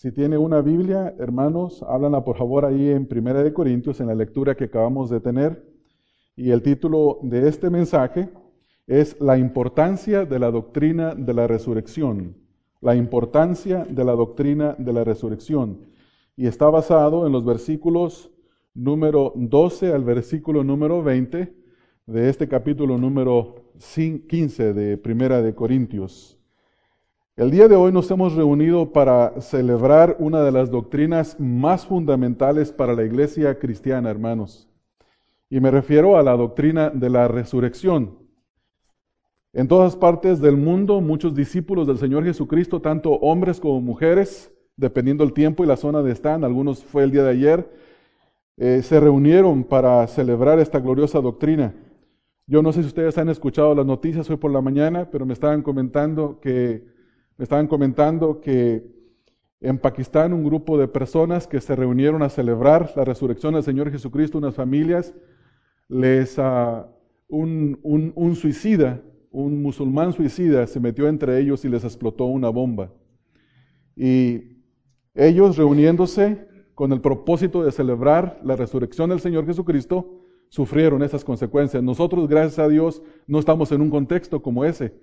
Si tiene una Biblia, hermanos, háblanla por favor ahí en Primera de Corintios, en la lectura que acabamos de tener. Y el título de este mensaje es La importancia de la doctrina de la resurrección. La importancia de la doctrina de la resurrección. Y está basado en los versículos número 12 al versículo número 20 de este capítulo número 15 de Primera de Corintios. El día de hoy nos hemos reunido para celebrar una de las doctrinas más fundamentales para la iglesia cristiana, hermanos. Y me refiero a la doctrina de la resurrección. En todas partes del mundo, muchos discípulos del Señor Jesucristo, tanto hombres como mujeres, dependiendo el tiempo y la zona de están, algunos fue el día de ayer, eh, se reunieron para celebrar esta gloriosa doctrina. Yo no sé si ustedes han escuchado las noticias hoy por la mañana, pero me estaban comentando que estaban comentando que en Pakistán un grupo de personas que se reunieron a celebrar la resurrección del Señor Jesucristo, unas familias, les uh, un, un, un suicida, un musulmán suicida, se metió entre ellos y les explotó una bomba. Y ellos reuniéndose con el propósito de celebrar la resurrección del Señor Jesucristo, sufrieron esas consecuencias. Nosotros, gracias a Dios, no estamos en un contexto como ese,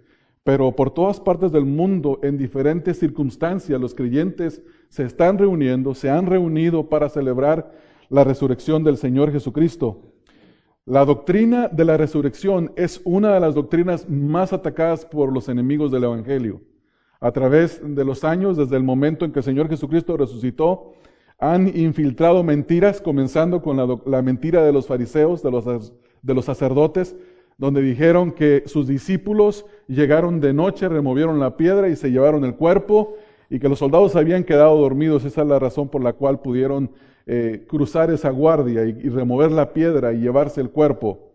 pero por todas partes del mundo, en diferentes circunstancias, los creyentes se están reuniendo, se han reunido para celebrar la resurrección del Señor Jesucristo. La doctrina de la resurrección es una de las doctrinas más atacadas por los enemigos del Evangelio. A través de los años, desde el momento en que el Señor Jesucristo resucitó, han infiltrado mentiras, comenzando con la, mentira de los fariseos, de los sacerdotes, donde dijeron que sus discípulos llegaron de noche, removieron la piedra y se llevaron el cuerpo, y que los soldados habían quedado dormidos. Esa es la razón por la cual pudieron eh, cruzar esa guardia y, y remover la piedra y llevarse el cuerpo.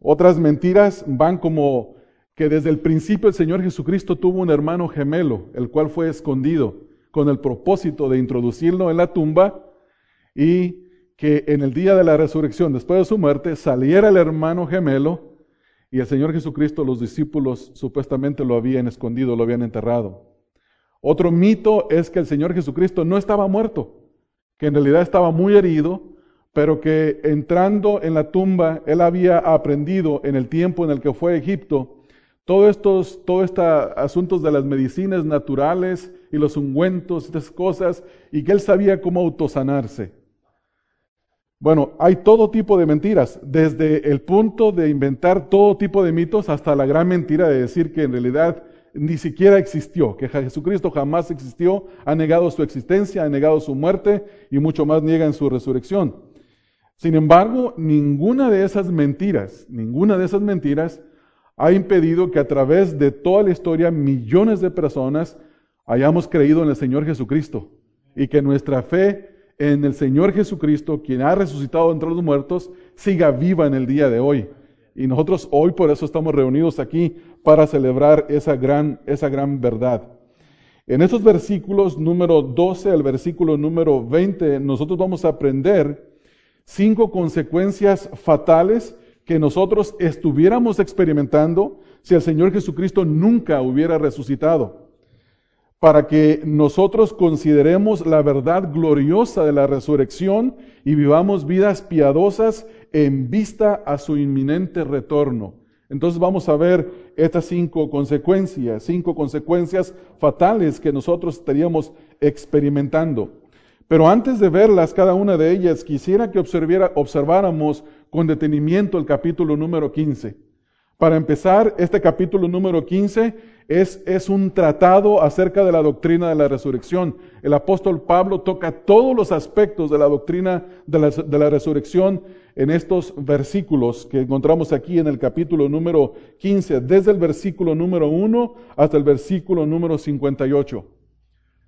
Otras mentiras van como que desde el principio el Señor Jesucristo tuvo un hermano gemelo, el cual fue escondido con el propósito de introducirlo en la tumba y que en el día de la resurrección, después de su muerte, saliera el hermano gemelo y el Señor Jesucristo, los discípulos supuestamente lo habían escondido, lo habían enterrado. Otro mito es que el Señor Jesucristo no estaba muerto, que en realidad estaba muy herido, pero que entrando en la tumba, él había aprendido en el tiempo en el que fue a Egipto, todos estos, todos estos asuntos de las medicinas naturales y los ungüentos, estas cosas, y que él sabía cómo autosanarse. Bueno, hay todo tipo de mentiras, desde el punto de inventar todo tipo de mitos hasta la gran mentira de decir que en realidad ni siquiera existió, que Jesucristo jamás existió, ha negado su existencia, ha negado su muerte y mucho más niega su resurrección. Sin embargo, ninguna de esas mentiras, ninguna de esas mentiras ha impedido que a través de toda la historia millones de personas hayamos creído en el Señor Jesucristo y que nuestra fe en el Señor Jesucristo, quien ha resucitado entre los muertos, siga viva en el día de hoy. Y nosotros hoy por eso estamos reunidos aquí para celebrar esa gran, esa gran verdad. En estos versículos número 12 al versículo número 20, nosotros vamos a aprender cinco consecuencias fatales que nosotros estuviéramos experimentando si el Señor Jesucristo nunca hubiera resucitado para que nosotros consideremos la verdad gloriosa de la resurrección y vivamos vidas piadosas en vista a su inminente retorno. Entonces vamos a ver estas cinco consecuencias, cinco consecuencias fatales que nosotros estaríamos experimentando. Pero antes de verlas, cada una de ellas, quisiera que observáramos con detenimiento el capítulo número 15. Para empezar, este capítulo número 15 es, es, un tratado acerca de la doctrina de la resurrección. El apóstol Pablo toca todos los aspectos de la doctrina de la, resurrección en estos versículos que encontramos aquí en el capítulo número 15, desde el versículo número 1 hasta el versículo número 58.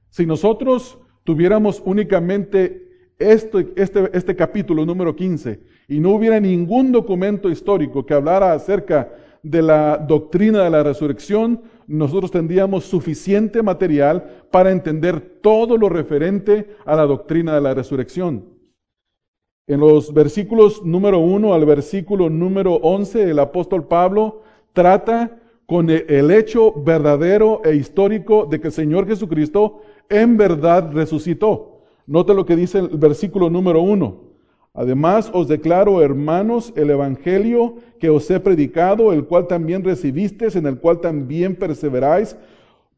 Si nosotros tuviéramos únicamente este, este, este capítulo número 15 y no hubiera ningún documento histórico que hablara acerca de la doctrina de la resurrección, nosotros tendríamos suficiente material para entender todo lo referente a la doctrina de la resurrección. En los versículos número 1 al versículo número 11, el apóstol Pablo trata con el hecho verdadero e histórico de que el Señor Jesucristo en verdad resucitó. Note lo que dice el versículo número uno. Además os declaro, hermanos, el Evangelio que os he predicado, el cual también recibisteis, en el cual también perseveráis,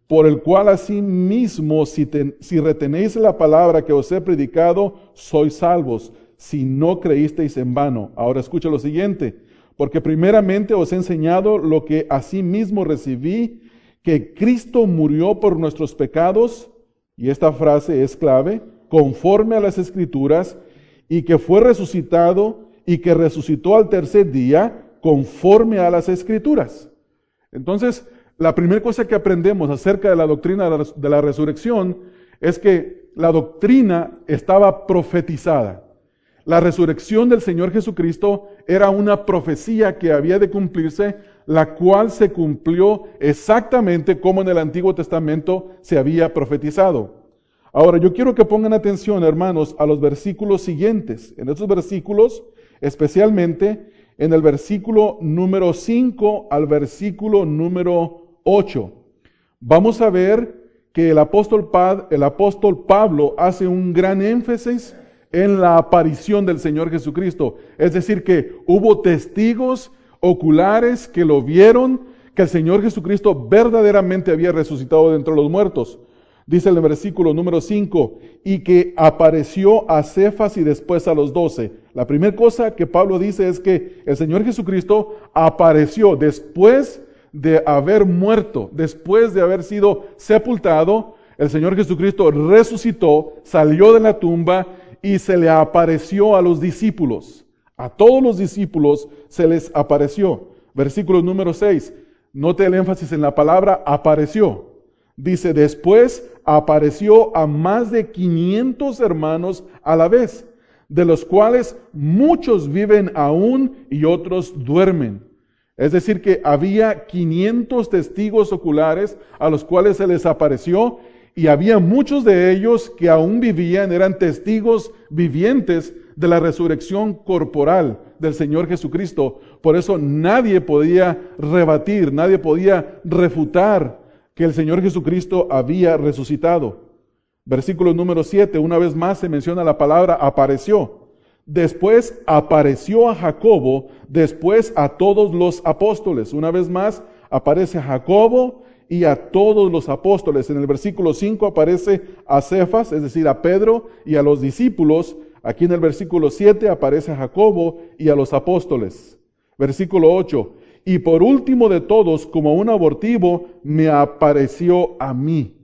por el cual asimismo, si, si retenéis la palabra que os he predicado, sois salvos, si no creísteis en vano. Ahora escucha lo siguiente, porque primeramente os he enseñado lo que asimismo recibí, que Cristo murió por nuestros pecados, y esta frase es clave, conforme a las escrituras, y que fue resucitado y que resucitó al tercer día conforme a las escrituras. Entonces, la primera cosa que aprendemos acerca de la doctrina de la resurrección es que la doctrina estaba profetizada. La resurrección del Señor Jesucristo era una profecía que había de cumplirse, la cual se cumplió exactamente como en el Antiguo Testamento se había profetizado. Ahora, yo quiero que pongan atención, hermanos, a los versículos siguientes. En estos versículos, especialmente en el versículo número 5 al versículo número 8. Vamos a ver que el apóstol, el apóstol Pablo hace un gran énfasis en la aparición del Señor Jesucristo. Es decir, que hubo testigos oculares que lo vieron, que el Señor Jesucristo verdaderamente había resucitado de entre los muertos. Dice el versículo número 5, y que apareció a Cefas y después a los doce. La primera cosa que Pablo dice es que el Señor Jesucristo apareció después de haber muerto, después de haber sido sepultado. El Señor Jesucristo resucitó, salió de la tumba y se le apareció a los discípulos. A todos los discípulos se les apareció. Versículo número 6. Note el énfasis en la palabra apareció. Dice, después apareció a más de 500 hermanos a la vez, de los cuales muchos viven aún y otros duermen. Es decir, que había 500 testigos oculares a los cuales se les apareció y había muchos de ellos que aún vivían, eran testigos vivientes de la resurrección corporal del Señor Jesucristo. Por eso nadie podía rebatir, nadie podía refutar que el Señor Jesucristo había resucitado. Versículo número 7, una vez más se menciona la palabra apareció. Después apareció a Jacobo, después a todos los apóstoles. Una vez más aparece a Jacobo y a todos los apóstoles. En el versículo 5 aparece a Cefas, es decir, a Pedro y a los discípulos. Aquí en el versículo 7 aparece a Jacobo y a los apóstoles. Versículo 8, y por último de todos, como un abortivo, me apareció a mí.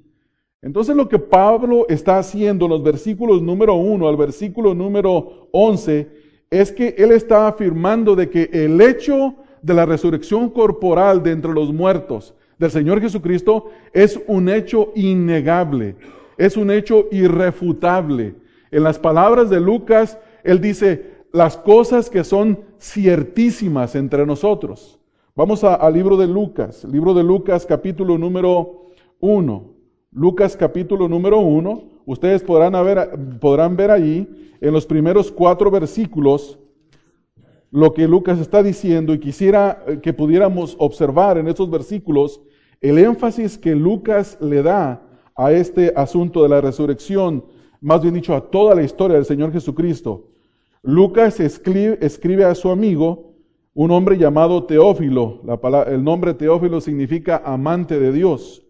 Entonces lo que Pablo está haciendo en los versículos número 1 al versículo número 11 es que él está afirmando de que el hecho de la resurrección corporal de entre los muertos del Señor Jesucristo es un hecho innegable, es un hecho irrefutable. En las palabras de Lucas, él dice las cosas que son ciertísimas entre nosotros. Vamos al libro de Lucas, libro de Lucas capítulo número 1. Lucas capítulo número 1. Ustedes podrán ver, podrán ver ahí en los primeros cuatro versículos lo que Lucas está diciendo y quisiera eh, que pudiéramos observar en estos versículos el énfasis que Lucas le da a este asunto de la resurrección, más bien dicho, a toda la historia del Señor Jesucristo. Lucas escribe, escribe a su amigo, un hombre llamado Teófilo. el nombre Teófilo significa amante de Dios.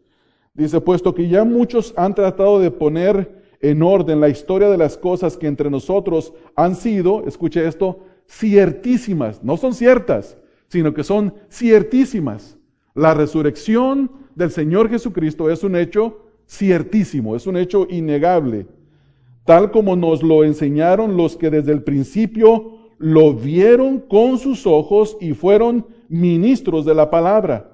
Dice, puesto que ya muchos han tratado de poner en orden la historia de las cosas que entre nosotros han sido, escuche esto, ciertísimas. No son ciertas, sino que son ciertísimas. La resurrección del Señor Jesucristo es un hecho ciertísimo, es un hecho innegable, tal como nos lo enseñaron los que desde el principio lo vieron con sus ojos y fueron ministros de la palabra.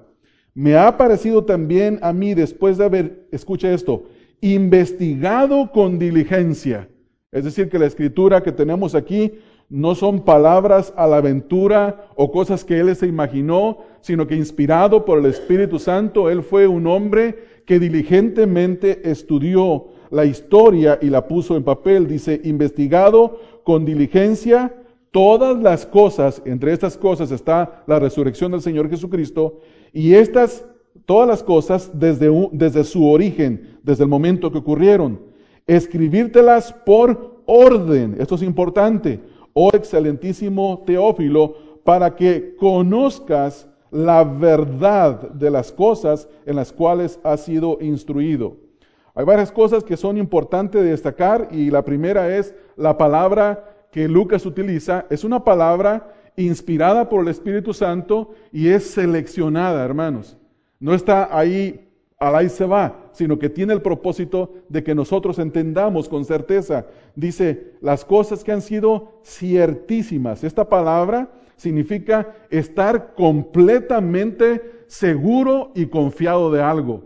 Me ha parecido también a mí, después de haber, escucha esto, investigado con diligencia. Es decir, que la escritura que tenemos aquí no son palabras a la aventura o cosas que él se imaginó, sino que inspirado por el Espíritu Santo, él fue un hombre que diligentemente estudió la historia y la puso en papel. Dice, investigado con diligencia todas las cosas, entre estas cosas está la resurrección del Señor Jesucristo, y estas todas las cosas desde, desde su origen, desde el momento que ocurrieron. Escribírtelas por orden, esto es importante, oh excelentísimo Teófilo, para que conozcas la verdad de las cosas en las cuales has sido instruido. Hay varias cosas que son importantes de destacar y la primera es la palabra que Lucas utiliza. Es una palabra inspirada por el Espíritu Santo y es seleccionada, hermanos. No está ahí, al ahí se va, sino que tiene el propósito de que nosotros entendamos con certeza. Dice, las cosas que han sido ciertísimas. Esta palabra significa estar completamente seguro y confiado de algo.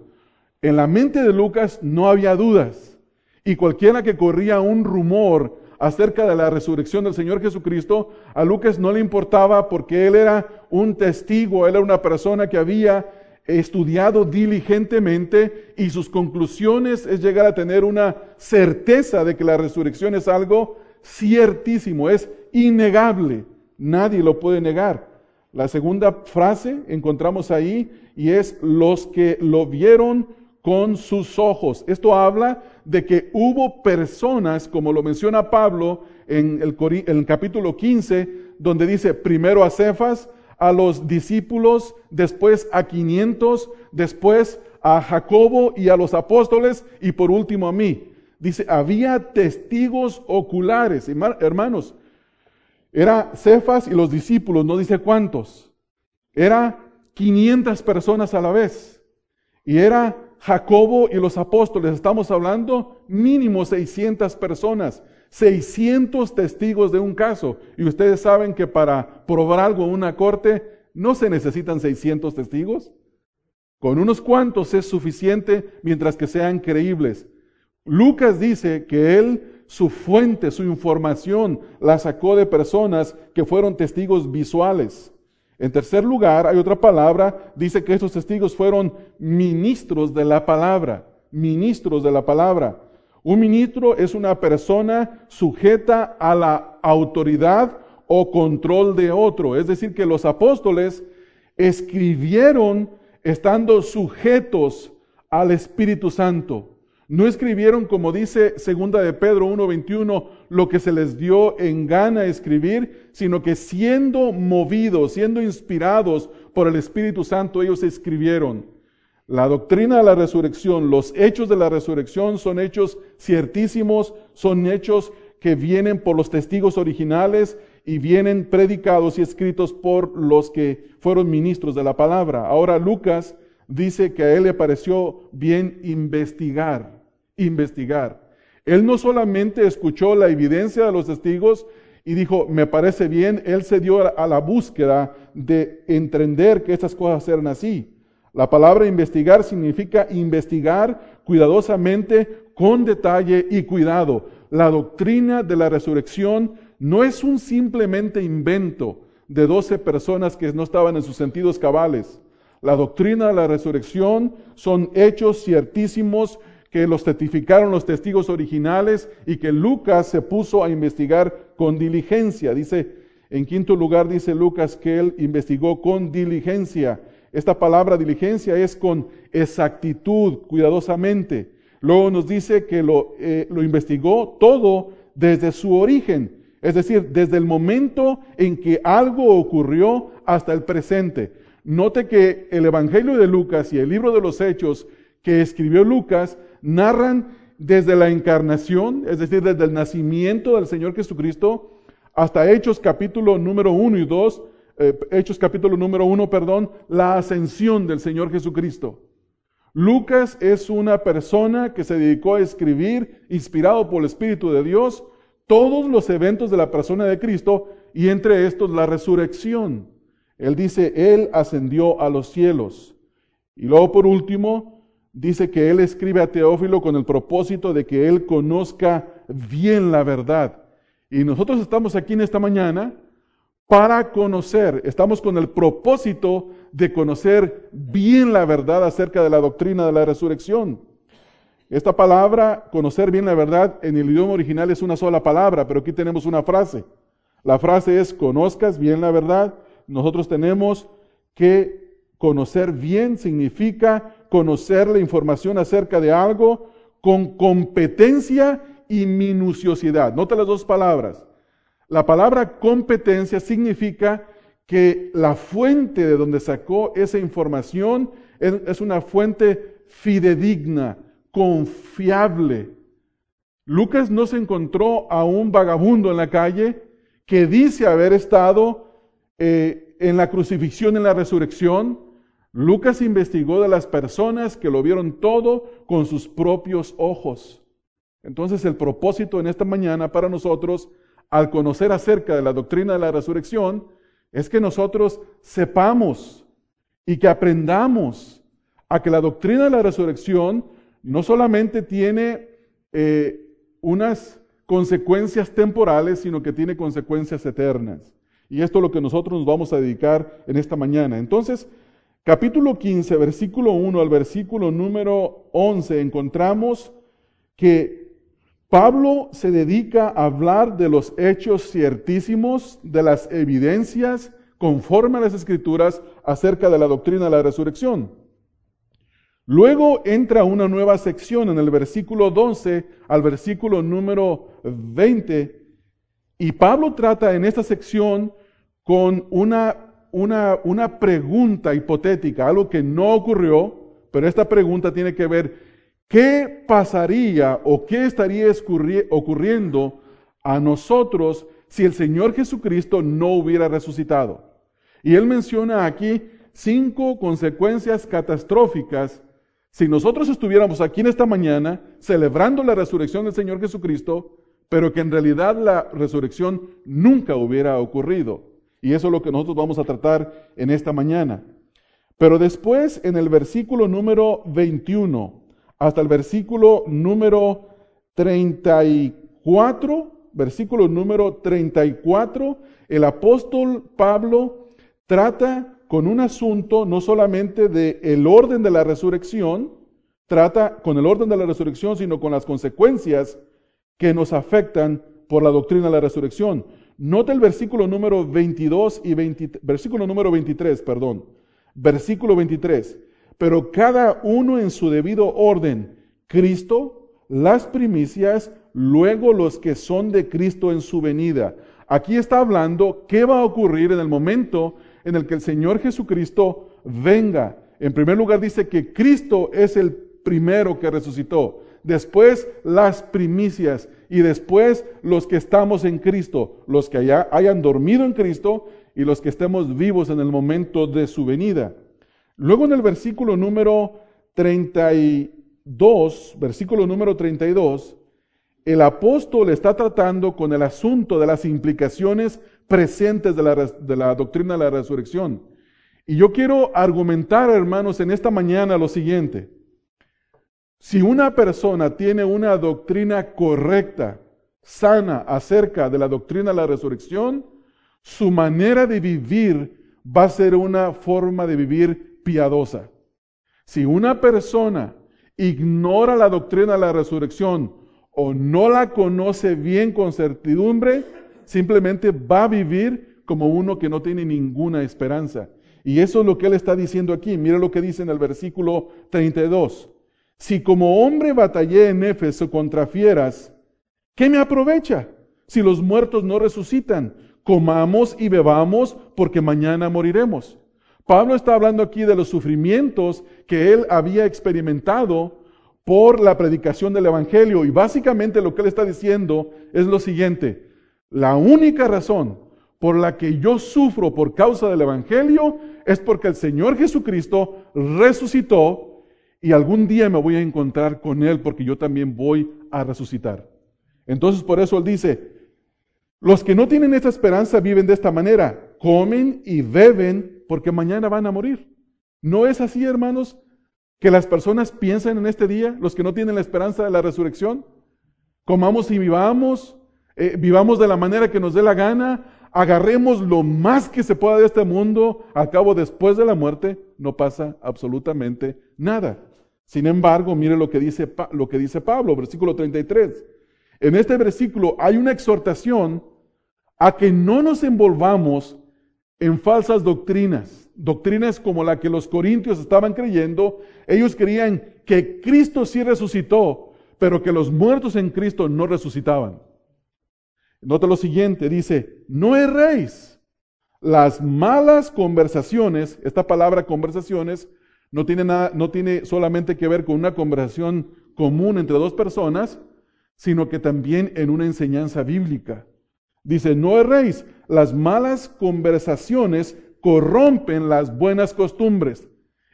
En la mente de Lucas no había dudas. Y cualquiera que corría un rumor acerca de la resurrección del Señor Jesucristo, a Lucas no le importaba porque él era un testigo, él era una persona que había estudiado diligentemente y sus conclusiones es llegar a tener una certeza de que la resurrección es algo ciertísimo, es innegable, nadie lo puede negar. La segunda frase encontramos ahí y es los que lo vieron con sus ojos. Esto habla de que hubo personas, como lo menciona Pablo en el, capítulo 15, donde dice primero a Cefas, a los discípulos, después a 500, después a Jacobo y a los apóstoles y por último a mí. Dice, había testigos oculares, hermanos. Era Cefas y los discípulos, no dice cuántos. Era 500 personas a la vez. Y era Jacobo y los apóstoles, estamos hablando mínimo 600 personas, 600 testigos de un caso. Y ustedes saben que para probar algo en una corte no se necesitan 600 testigos. Con unos cuantos es suficiente mientras que sean creíbles. Lucas dice que él, su fuente, su información, la sacó de personas que fueron testigos visuales. En tercer lugar, hay otra palabra, dice que estos testigos fueron ministros de la palabra, ministros de la palabra. Un ministro es una persona sujeta a la autoridad o control de otro. Es decir, que los apóstoles escribieron estando sujetos al Espíritu Santo. No escribieron, como dice segunda de Pedro 1.21, lo que se les dio en gana escribir, sino que siendo movidos, siendo inspirados por el Espíritu Santo, ellos escribieron. La doctrina de la resurrección, los hechos de la resurrección son hechos ciertísimos, son hechos que vienen por los testigos originales y vienen predicados y escritos por los que fueron ministros de la palabra. Ahora Lucas dice que a él le pareció bien investigar investigar. Él no solamente escuchó la evidencia de los testigos y dijo, me parece bien, él se dio a la búsqueda de entender que estas cosas eran así. La palabra investigar significa investigar cuidadosamente, con detalle y cuidado. La doctrina de la resurrección no es un simplemente invento de doce personas que no estaban en sus sentidos cabales. La doctrina de la resurrección son hechos ciertísimos que los testificaron los testigos originales y que Lucas se puso a investigar con diligencia. Dice, en quinto lugar dice Lucas que él investigó con diligencia. Esta palabra diligencia es con exactitud, cuidadosamente. Luego nos dice que lo, eh, lo investigó todo desde su origen, es decir, desde el momento en que algo ocurrió hasta el presente. Note que el Evangelio de Lucas y el libro de los Hechos que escribió Lucas narran desde la encarnación, es decir, desde el nacimiento del Señor Jesucristo, hasta Hechos capítulo número 1 y 2, eh, Hechos capítulo número 1, perdón, la ascensión del Señor Jesucristo. Lucas es una persona que se dedicó a escribir, inspirado por el Espíritu de Dios, todos los eventos de la persona de Cristo y entre estos la resurrección. Él dice, Él ascendió a los cielos. Y luego por último, dice que él escribe a Teófilo con el propósito de que él conozca bien la verdad. Y nosotros estamos aquí en esta mañana para conocer, estamos con el propósito de conocer bien la verdad acerca de la doctrina de la resurrección. Esta palabra, conocer bien la verdad, en el idioma original es una sola palabra, pero aquí tenemos una frase. La frase es, conozcas bien la verdad. Nosotros tenemos que Conocer bien significa conocer la información acerca de algo con competencia y minuciosidad. Nota las dos palabras. La palabra competencia significa que la fuente de donde sacó esa información es, una fuente fidedigna, confiable. Lucas no se encontró a un vagabundo en la calle que dice haber estado eh, en la crucifixión, en la resurrección. Lucas investigó de las personas que lo vieron todo con sus propios ojos. Entonces el propósito en esta mañana para nosotros, al conocer acerca de la doctrina de la resurrección, es que nosotros sepamos y que aprendamos a que la doctrina de la resurrección no solamente tiene eh, unas consecuencias temporales, sino que tiene consecuencias eternas. Y esto es lo que nosotros nos vamos a dedicar en esta mañana. Entonces, capítulo 15, versículo 1 al versículo número 11, encontramos que Pablo se dedica a hablar de los hechos ciertísimos, de las evidencias conforme a las escrituras acerca de la doctrina de la resurrección. Luego entra una nueva sección en el versículo 12 al versículo número 20 y Pablo trata en esta sección con una, una, una pregunta hipotética, algo que no ocurrió, pero esta pregunta tiene que ver ¿Qué pasaría o qué estaría ocurriendo a nosotros si el Señor Jesucristo no hubiera resucitado? Y él menciona aquí cinco consecuencias catastróficas si nosotros estuviéramos aquí en esta mañana celebrando la resurrección del Señor Jesucristo, pero que en realidad la resurrección nunca hubiera ocurrido. Y eso es lo que nosotros vamos a tratar en esta mañana. Pero después, en el versículo número 21, hasta el versículo número 34, versículo número 34, el apóstol Pablo trata con un asunto no solamente de el orden de la resurrección, trata con el orden de la resurrección, sino con las consecuencias que nos afectan por la doctrina de la resurrección. Nota el versículo número 22 y versículo número 23, perdón. Versículo 23 pero cada uno en su debido orden. Cristo, las primicias, luego los que son de Cristo en su venida. Aquí está hablando qué va a ocurrir en el momento en el que el Señor Jesucristo venga. En primer lugar dice que Cristo es el primero que resucitó. Después las primicias y después los que estamos en Cristo, los que hayan dormido en Cristo y los que estemos vivos en el momento de su venida. Luego en el versículo número 32, versículo número 32, el apóstol está tratando con el asunto de las implicaciones presentes de la, de la, doctrina de la resurrección. Y yo quiero argumentar, hermanos, en esta mañana lo siguiente. Si una persona tiene una doctrina correcta, sana acerca de la doctrina de la resurrección, su manera de vivir va a ser una forma de vivir piadosa. Si una persona ignora la doctrina de la resurrección o no la conoce bien con certidumbre, simplemente va a vivir como uno que no tiene ninguna esperanza. Y eso es lo que él está diciendo aquí. Mira lo que dice en el versículo 32. Si como hombre batallé en Éfeso contra fieras, ¿qué me aprovecha si los muertos no resucitan? Comamos y bebamos porque mañana moriremos. Pablo está hablando aquí de los sufrimientos que él había experimentado por la predicación del Evangelio. Y básicamente lo que él está diciendo es lo siguiente. La única razón por la que yo sufro por causa del Evangelio es porque el Señor Jesucristo resucitó y algún día me voy a encontrar con Él porque yo también voy a resucitar. Entonces por eso Él dice, los que no tienen esta esperanza viven de esta manera, comen y beben porque mañana van a morir. ¿No es así, hermanos, que las personas piensan en este día, los que no tienen la esperanza de la resurrección? Comamos y vivamos, eh, vivamos de la manera que nos dé la gana, agarremos lo más que se pueda de este mundo, al cabo después de la muerte no pasa absolutamente nada. Sin embargo, mire lo que dice, lo que dice Pablo, versículo 33. En este versículo hay una exhortación a que no nos envolvamos en falsas doctrinas. doctrinas como la que los corintios estaban creyendo, ellos creían que Cristo sí resucitó, pero que los muertos en Cristo no resucitaban. Nota lo siguiente, dice, no erréis. Las malas conversaciones, esta palabra conversaciones, no tiene, nada, no tiene solamente que ver con una conversación común entre dos personas, sino que también en una enseñanza bíblica. Dice, no erréis, las malas conversaciones corrompen las buenas costumbres.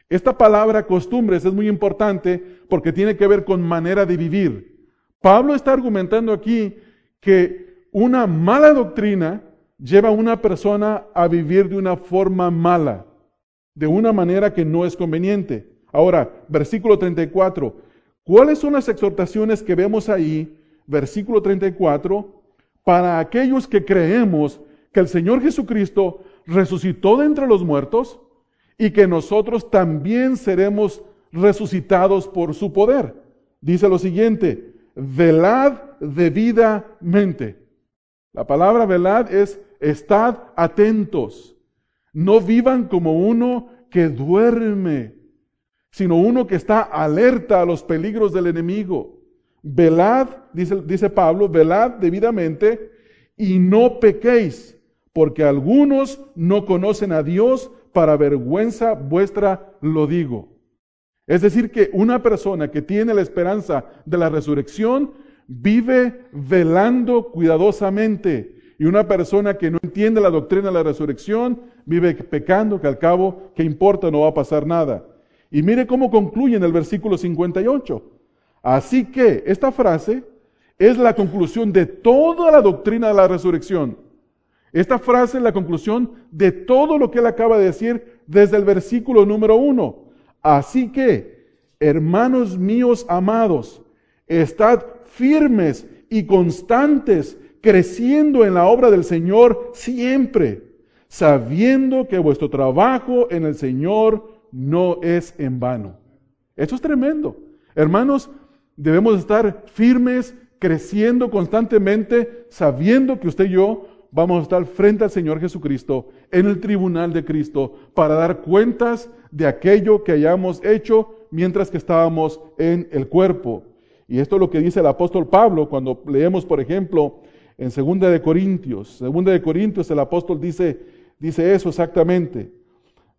Esta palabra costumbres es muy importante porque tiene que ver con manera de vivir. Pablo está argumentando aquí que una mala doctrina lleva a una persona a vivir de una forma mala, de una manera que no es conveniente. Ahora, versículo 34. ¿Cuáles son las exhortaciones que vemos ahí? Versículo 34. Para aquellos que creemos que el Señor Jesucristo resucitó de entre los muertos y que nosotros también seremos resucitados por su poder. Dice lo siguiente, velad debidamente. La palabra velad es estad atentos. No vivan como uno que duerme, sino uno que está alerta a los peligros del enemigo. Velad, dice, Pablo, velad debidamente y no pequéis, porque algunos no conocen a Dios, para vergüenza vuestra lo digo. Es decir, que una persona que tiene la esperanza de la resurrección vive velando cuidadosamente. Y una persona que no entiende la doctrina de la resurrección vive pecando, que al cabo, ¿qué importa? No va a pasar nada. Y mire cómo concluye en el versículo 58. Así que esta frase es la conclusión de toda la doctrina de la resurrección. Esta frase es la conclusión de todo lo que él acaba de decir desde el versículo número uno. Así que, hermanos míos amados, estad firmes y constantes, creciendo en la obra del Señor siempre, sabiendo que vuestro trabajo en el Señor no es en vano. Esto es tremendo. Hermanos, debemos estar firmes, creciendo constantemente, sabiendo que usted y yo vamos a estar frente al Señor Jesucristo en el tribunal de Cristo para dar cuentas de aquello que hayamos hecho mientras que estábamos en el cuerpo. Y esto es lo que dice el apóstol Pablo cuando leemos, por ejemplo, en Segunda de Corintios. Segunda de Corintios el apóstol dice, dice eso exactamente.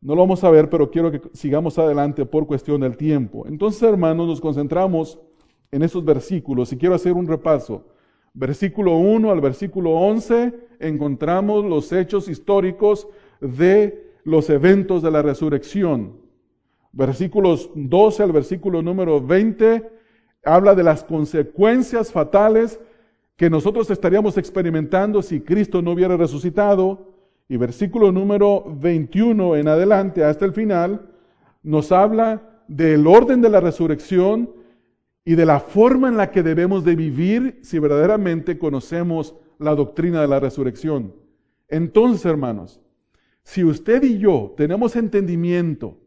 No lo vamos a ver, pero quiero que sigamos adelante por cuestión del tiempo. Entonces, hermanos, nos concentramos en esos versículos y quiero hacer un repaso. Versículo 1 al versículo 11 encontramos los hechos históricos de los eventos de la resurrección. Versículos 12 al versículo número 20 habla de las consecuencias fatales que nosotros estaríamos experimentando si Cristo no hubiera resucitado. Y versículo número 21 en adelante hasta el final nos habla del orden de la resurrección y de la forma en la que debemos de vivir si verdaderamente conocemos la doctrina de la resurrección. Entonces, hermanos, si usted y yo tenemos entendimiento,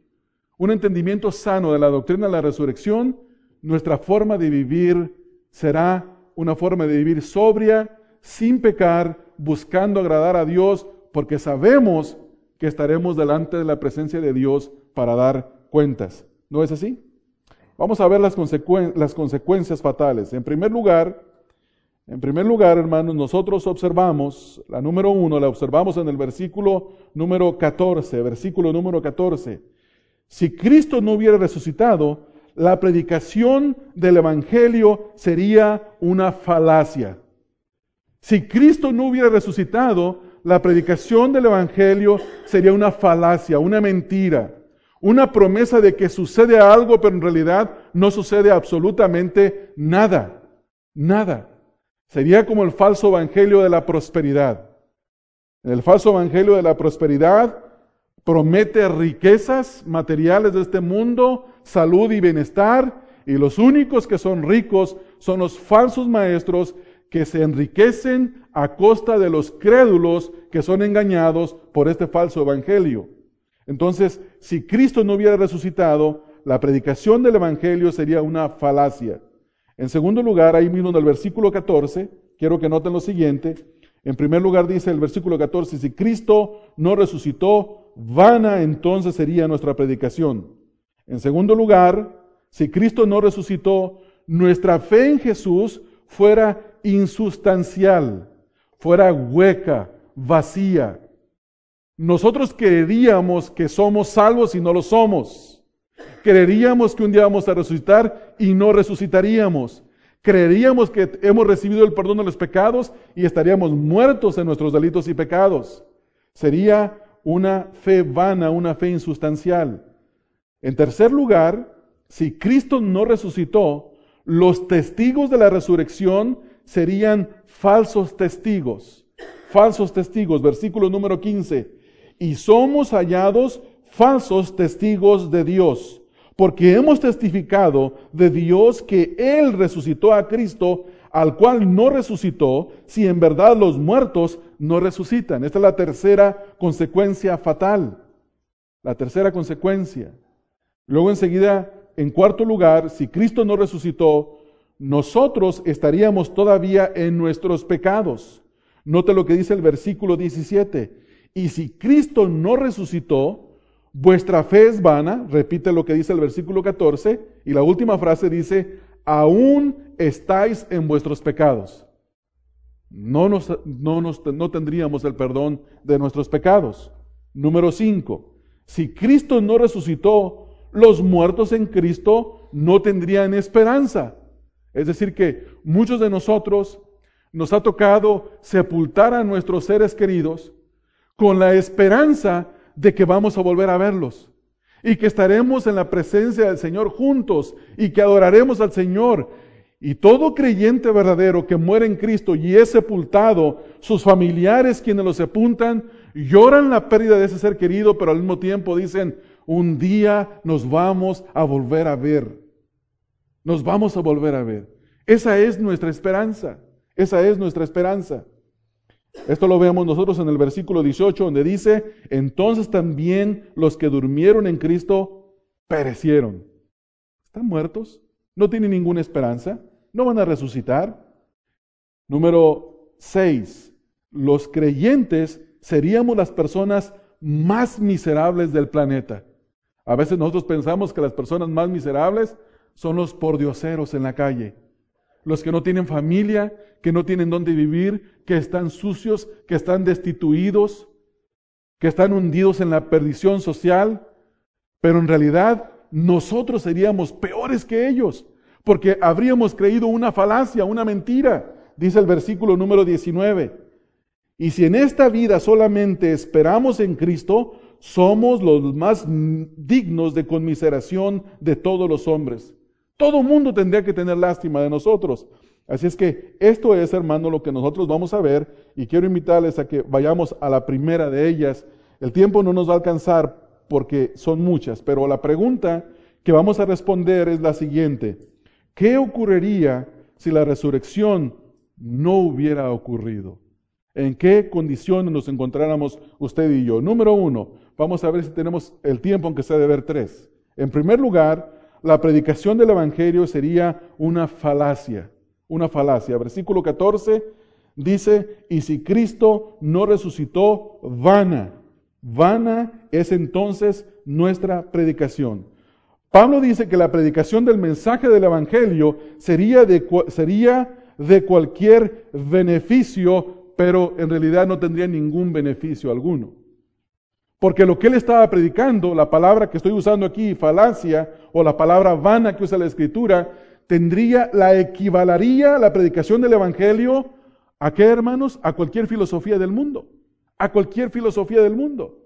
un entendimiento sano de la doctrina de la resurrección, nuestra forma de vivir será una forma de vivir sobria, sin pecar, buscando agradar a Dios, porque sabemos que estaremos delante de la presencia de Dios para dar cuentas. ¿No es así? Vamos a ver las, las consecuencias fatales. En primer lugar, en primer lugar, hermanos, nosotros observamos, la número uno, la observamos en el versículo número 14, versículo número 14. Si Cristo no hubiera resucitado, la predicación del Evangelio sería una falacia. Si Cristo no hubiera resucitado, la predicación del Evangelio sería una falacia, una mentira. Una promesa de que sucede algo, pero en realidad no sucede absolutamente nada. Nada. Sería como el falso evangelio de la prosperidad. El falso evangelio de la prosperidad promete riquezas materiales de este mundo, salud y bienestar, y los únicos que son ricos son los falsos maestros que se enriquecen a costa de los crédulos que son engañados por este falso evangelio. Entonces, si Cristo no hubiera resucitado, la predicación del Evangelio sería una falacia. En segundo lugar, ahí mismo en el versículo 14, quiero que noten lo siguiente, En primer lugar dice el versículo 14, si Cristo no resucitó, vana entonces sería nuestra predicación. En segundo lugar, si Cristo no resucitó, nuestra fe en Jesús fuera insustancial, fuera hueca, vacía. Nosotros creeríamos que somos salvos y no lo somos. Creeríamos que un día vamos a resucitar y no resucitaríamos. Creeríamos que hemos recibido el perdón de los pecados y estaríamos muertos en nuestros delitos y pecados. Sería una fe vana, una fe insustancial. En tercer lugar, si Cristo no resucitó, los testigos de la resurrección serían falsos testigos. Falsos testigos, versículo número 15. Y somos hallados falsos testigos de Dios, porque hemos testificado de Dios que Él resucitó a Cristo, al cual no resucitó, si en verdad los muertos no resucitan. Esta es la tercera consecuencia fatal. La tercera consecuencia. Luego enseguida, en cuarto lugar, si Cristo no resucitó, nosotros estaríamos todavía en nuestros pecados. Note lo que dice el versículo 17. Y si Cristo no resucitó, vuestra fe es vana, repite lo que dice el versículo 14, y la última frase dice, aún estáis en vuestros pecados. No, nos, no, no tendríamos el perdón de nuestros pecados. Número 5. Si Cristo no resucitó, los muertos en Cristo no tendrían esperanza. Es decir, que muchos de nosotros nos ha tocado sepultar a nuestros seres queridos con la esperanza de que vamos a volver a verlos y que estaremos en la presencia del Señor juntos y que adoraremos al Señor. Y todo creyente verdadero que muere en Cristo y es sepultado, sus familiares quienes lo sepultan, lloran la pérdida de ese ser querido, pero al mismo tiempo dicen, un día nos vamos a volver a ver. Nos vamos a volver a ver. Esa es nuestra esperanza. Esa es nuestra esperanza. Esto lo vemos nosotros en el versículo 18, donde dice, entonces también los que durmieron en Cristo perecieron. ¿Están muertos? ¿No tienen ninguna esperanza? ¿No van a resucitar? Número 6. Los creyentes seríamos las personas más miserables del planeta. A veces nosotros pensamos que las personas más miserables son los pordioseros en la calle, los que no tienen familia, que no tienen dónde vivir, que están sucios, que están destituidos, que están hundidos en la perdición social, pero en realidad nosotros seríamos peores que ellos, porque habríamos creído una falacia, una mentira, dice el versículo número 19. Y si en esta vida solamente esperamos en Cristo, somos los más dignos de conmiseración de todos los hombres. Todo mundo tendría que tener lástima de nosotros. Así es que esto es, hermano, lo que nosotros vamos a ver y quiero invitarles a que vayamos a la primera de ellas. El tiempo no nos va a alcanzar porque son muchas, pero la pregunta que vamos a responder es la siguiente. ¿Qué ocurriría si la resurrección no hubiera ocurrido? ¿En qué condiciones nos encontráramos usted y yo? Número uno, vamos a ver si tenemos el tiempo, aunque sea de ver tres. En primer lugar, la predicación del Evangelio sería una falacia, una falacia. Versículo 14 dice, y si Cristo no resucitó, vana, vana es entonces nuestra predicación. Pablo dice que la predicación del mensaje del Evangelio sería de, sería de cualquier beneficio, pero en realidad no tendría ningún beneficio alguno. Porque lo que él estaba predicando, la palabra que estoy usando aquí, falacia, o la palabra vana que usa la escritura, tendría, la equivalaría la predicación del Evangelio a qué, hermanos? A cualquier filosofía del mundo. A cualquier filosofía del mundo.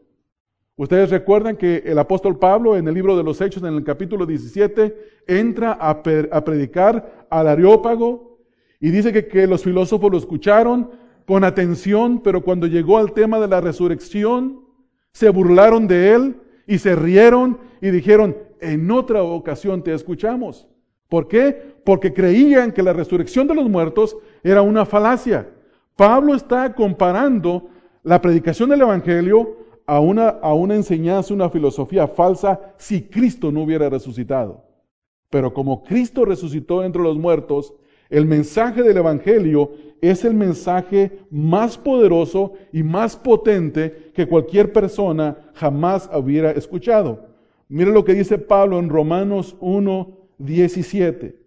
Ustedes recuerdan que el apóstol Pablo en el libro de los Hechos, en el capítulo 17, entra a, predicar al Areópago y dice que los filósofos lo escucharon con atención, pero cuando llegó al tema de la resurrección, se burlaron de él y se rieron y dijeron, en otra ocasión te escuchamos. ¿Por qué? Porque creían que la resurrección de los muertos era una falacia. Pablo está comparando la predicación del Evangelio a una, a una enseñanza, una filosofía falsa si Cristo no hubiera resucitado. Pero como Cristo resucitó entre los muertos, El mensaje del Evangelio es el mensaje más poderoso y más potente que cualquier persona jamás hubiera escuchado. Mire lo que dice Pablo en Romanos 1, 17.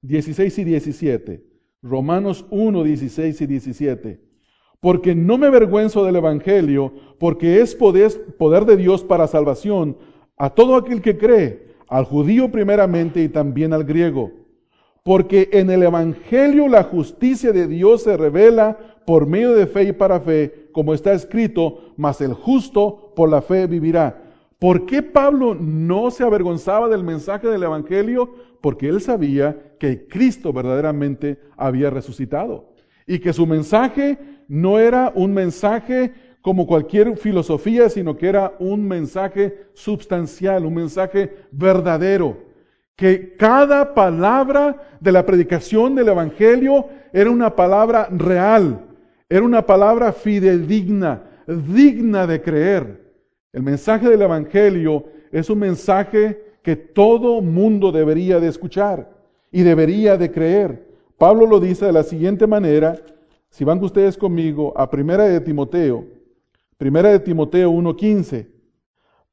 16 y 17. Romanos 1, 16 y 17. Porque no me avergüenzo del Evangelio, porque es poder, poder de Dios para salvación a todo aquel que cree, al judío primeramente y también al griego. Porque en el Evangelio la justicia de Dios se revela por medio de fe y para fe, como está escrito, mas el justo por la fe vivirá. ¿Por qué Pablo no se avergonzaba del mensaje del Evangelio? Porque él sabía que Cristo verdaderamente había resucitado y que su mensaje no era un mensaje como cualquier filosofía, sino que era un mensaje substancial, un mensaje verdadero. Que cada palabra de la predicación del Evangelio era una palabra real, era una palabra fidedigna, digna de creer. El mensaje del Evangelio es un mensaje que todo mundo debería de escuchar y debería de creer. Pablo lo dice de la siguiente manera, si van ustedes conmigo a Primera de Timoteo, Primera de Timoteo 1:15.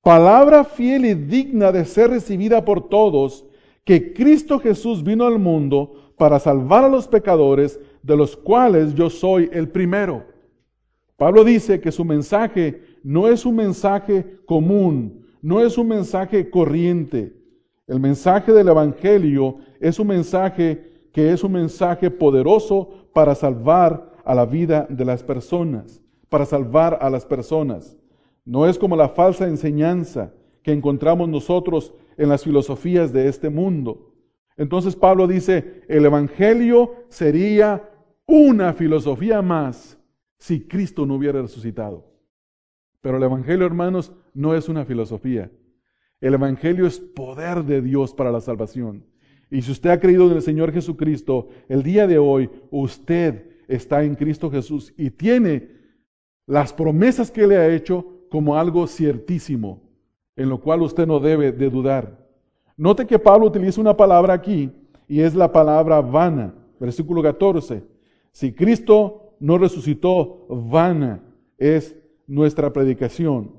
Palabra fiel y digna de ser recibida por todos, que Cristo Jesús vino al mundo para salvar a los pecadores, de los cuales yo soy el primero. Pablo dice que su mensaje no es un mensaje común, no es un mensaje corriente. El mensaje del Evangelio es un mensaje que es un mensaje poderoso para salvar a la vida de las personas, para salvar a las personas. No es como la falsa enseñanza que encontramos nosotros en las filosofías de este mundo. Entonces Pablo dice, el Evangelio sería una filosofía más si Cristo no hubiera resucitado. Pero el Evangelio, hermanos, no es una filosofía. El Evangelio es poder de Dios para la salvación. Y si usted ha creído en el Señor Jesucristo, el día de hoy usted está en Cristo Jesús y tiene las promesas que le ha hecho como algo ciertísimo, en lo cual usted no debe de dudar. Note que Pablo utiliza una palabra aquí y es la palabra vana, versículo 14. Si Cristo no resucitó, vana es nuestra predicación.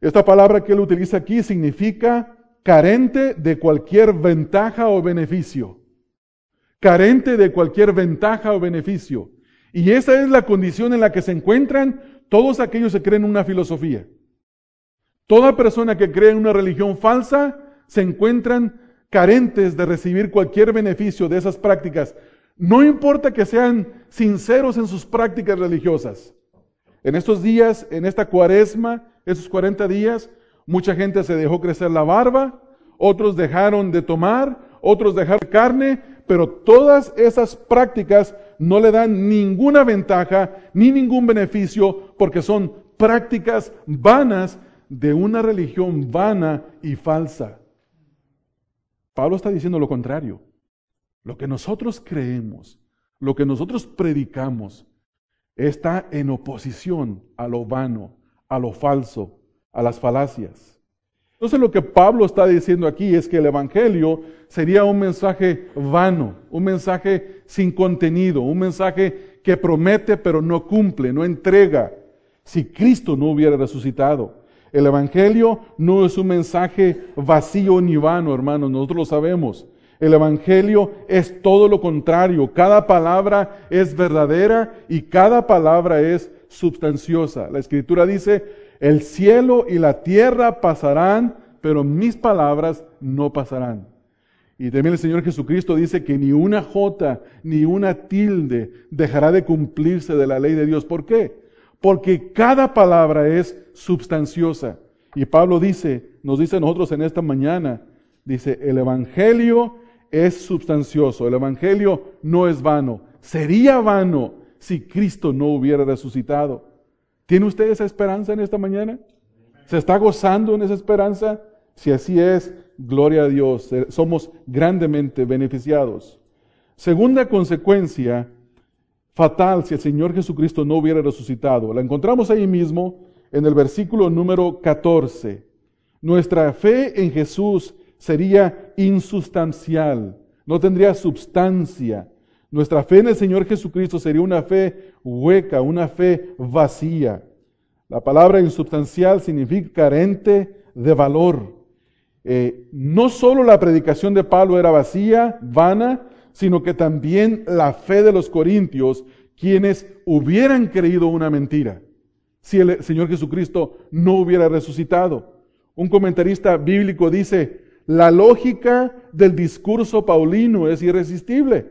Esta palabra que él utiliza aquí significa carente de cualquier ventaja o beneficio. Carente de cualquier ventaja o beneficio. Y esa es la condición en la que se encuentran todos aquellos que creen en una filosofía. Toda persona que cree en una religión falsa se encuentran carentes de recibir cualquier beneficio de esas prácticas. No importa que sean sinceros en sus prácticas religiosas. En estos días, en esta cuaresma, esos 40 días, mucha gente se dejó crecer la barba, otros dejaron de tomar, otros dejaron carne, pero todas esas prácticas no le dan ninguna ventaja ni ningún beneficio porque son prácticas vanas de una religión vana y falsa. Pablo está diciendo lo contrario. Lo que nosotros creemos, lo que nosotros predicamos, está en oposición a lo vano, a lo falso, a las falacias. Entonces lo que Pablo está diciendo aquí es que el Evangelio sería un mensaje vano, un mensaje sin contenido, un mensaje que promete pero no cumple, no entrega, si Cristo no hubiera resucitado. El Evangelio no es un mensaje vacío ni vano, hermanos, nosotros lo sabemos. El Evangelio es todo lo contrario. Cada palabra es verdadera y cada palabra es substanciosa. La Escritura dice, el cielo y la tierra pasarán, pero mis palabras no pasarán. Y también el Señor Jesucristo dice que ni una jota ni una tilde dejará de cumplirse de la ley de Dios. ¿Por qué? Porque cada palabra es substanciosa. Y Pablo dice, nos dice a nosotros en esta mañana, dice, el Evangelio es substancioso, el Evangelio no es vano. Sería vano si Cristo no hubiera resucitado. ¿Tiene usted esa esperanza en esta mañana? ¿Se está gozando en esa esperanza? Si así es, gloria a Dios, eh, somos grandemente beneficiados. Segunda consecuencia fatal si el Señor Jesucristo no hubiera resucitado. La encontramos ahí mismo en el versículo número 14. Nuestra fe en Jesús sería insustancial. no tendría substancia. Nuestra fe en el Señor Jesucristo sería una fe hueca, una fe vacía. La palabra insubstancial significa carente de valor. Eh, no solo la predicación de Pablo era vacía, vana, sino que también la fe de los corintios, quienes hubieran creído una mentira si el Señor Jesucristo no hubiera resucitado. Un comentarista bíblico dice, la lógica del discurso paulino es irresistible.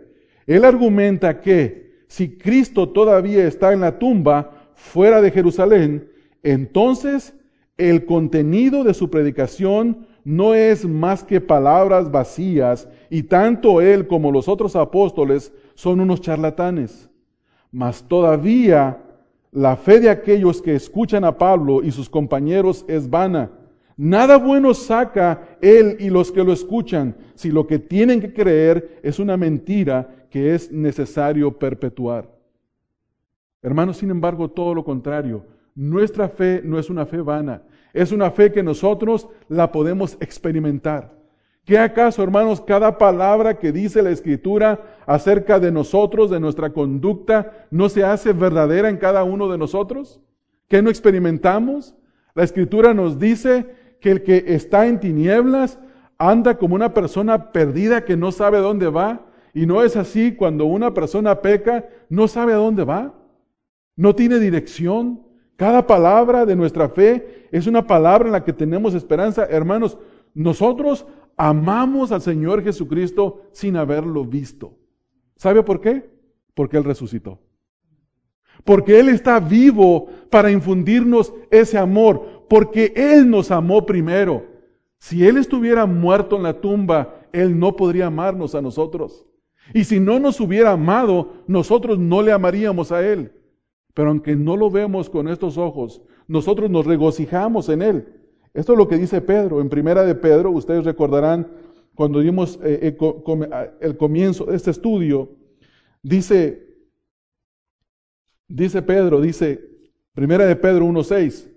Él argumenta que si Cristo todavía está en la tumba fuera de Jerusalén, entonces el contenido de su predicación no es más que palabras vacías y tanto él como los otros apóstoles son unos charlatanes. Mas todavía la fe de aquellos que escuchan a Pablo y sus compañeros es vana. Nada bueno saca él y los que lo escuchan si lo que tienen que creer es una mentira que es necesario perpetuar. Hermanos, sin embargo, todo lo contrario. Nuestra fe no es una fe vana, es una fe que nosotros la podemos experimentar. ¿Qué acaso, hermanos, cada palabra que dice la Escritura acerca de nosotros, de nuestra conducta, no se hace verdadera en cada uno de nosotros? ¿Qué no experimentamos? La Escritura nos dice que el que está en tinieblas anda como una persona perdida que no sabe dónde va. Y no es así cuando una persona peca, no sabe a dónde va. No tiene dirección. Cada palabra de nuestra fe es una palabra en la que tenemos esperanza. Hermanos, nosotros amamos al Señor Jesucristo sin haberlo visto. ¿Sabe por qué? Porque Él resucitó. Porque Él está vivo para infundirnos ese amor. Porque Él nos amó primero. Si Él estuviera muerto en la tumba, Él no podría amarnos a nosotros. Y si no nos hubiera amado, nosotros no le amaríamos a Él. Pero aunque no lo vemos con estos ojos, nosotros nos regocijamos en Él. Esto es lo que dice Pedro. En primera de Pedro, ustedes recordarán cuando dimos eh, eh, el comienzo de este estudio, dice, dice Pedro, dice, primera de Pedro 1.6,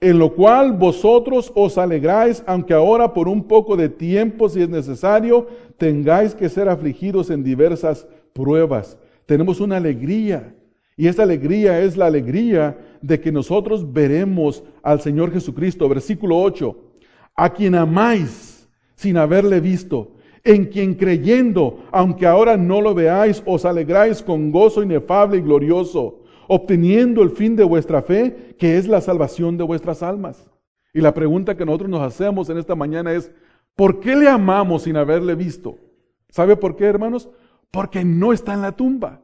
en lo cual vosotros os alegráis, aunque ahora por un poco de tiempo, si es necesario, tengáis que ser afligidos en diversas pruebas. Tenemos una alegría y esa alegría es la alegría de que nosotros veremos al Señor Jesucristo. Versículo 8. A quien amáis sin haberle visto, en quien creyendo, aunque ahora no lo veáis, os alegráis con gozo inefable y glorioso, obteniendo el fin de vuestra fe, que es la salvación de vuestras almas. Y la pregunta que nosotros nos hacemos en esta mañana es, ¿por qué le amamos sin haberle visto? ¿Sabe por qué, hermanos? Porque no está en la tumba